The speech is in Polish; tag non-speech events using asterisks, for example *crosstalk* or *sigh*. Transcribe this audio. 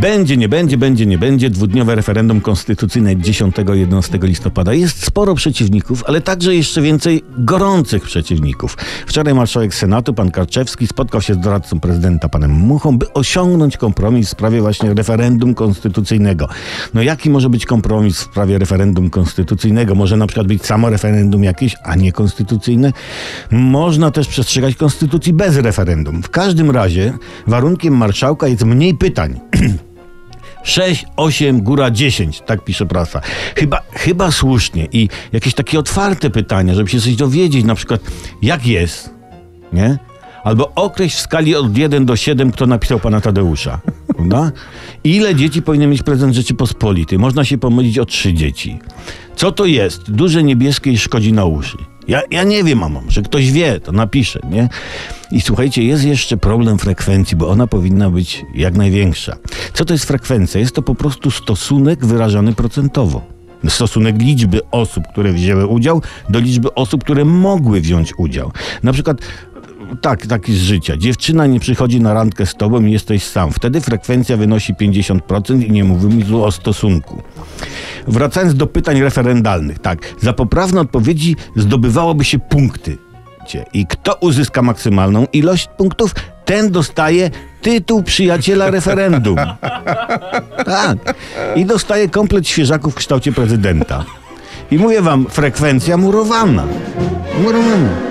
Będzie, nie będzie, będzie, nie będzie. Dwudniowe referendum konstytucyjne 10-11 listopada. Jest sporo przeciwników, ale także jeszcze więcej gorących przeciwników. Wczoraj marszałek Senatu, pan Karczewski, spotkał się z doradcą prezydenta, panem Muchą, by osiągnąć kompromis w sprawie właśnie referendum konstytucyjnego. No jaki może być kompromis w sprawie referendum konstytucyjnego? Może na przykład być samo referendum jakieś, a nie konstytucyjne? Można też przestrzegać konstytucji bez referendum. W każdym razie warunkiem marszałka jest mniej pytań. *clears throat* 6, 8, góra 10, tak pisze prasa. Chyba, chyba słusznie i jakieś takie otwarte pytania, żeby się coś dowiedzieć, na przykład jak jest, nie? Albo określ w skali od 1 do 7, kto napisał pana Tadeusza. Prawda? Ile dzieci powinny mieć prezydent Rzeczypospolitej? Można się pomylić o trzy dzieci. Co to jest? Duże niebieskie i szkodzi na uszy. Ja, ja nie wiem, mamo, że ktoś wie, to napisze, nie? I słuchajcie, jest jeszcze problem frekwencji, bo ona powinna być jak największa. Co to jest frekwencja? Jest to po prostu stosunek wyrażany procentowo. Stosunek liczby osób, które wzięły udział, do liczby osób, które mogły wziąć udział. Na przykład tak, tak z życia. Dziewczyna nie przychodzi na randkę z tobą i jesteś sam. Wtedy frekwencja wynosi 50% i nie mówimy tu o stosunku. Wracając do pytań referendalnych, tak, za poprawne odpowiedzi zdobywałoby się punkty. I kto uzyska maksymalną ilość punktów, ten dostaje tytuł przyjaciela referendum. *laughs* Tak. I dostaje komplet świeżaków w kształcie prezydenta. I mówię wam, frekwencja murowana. Murowana.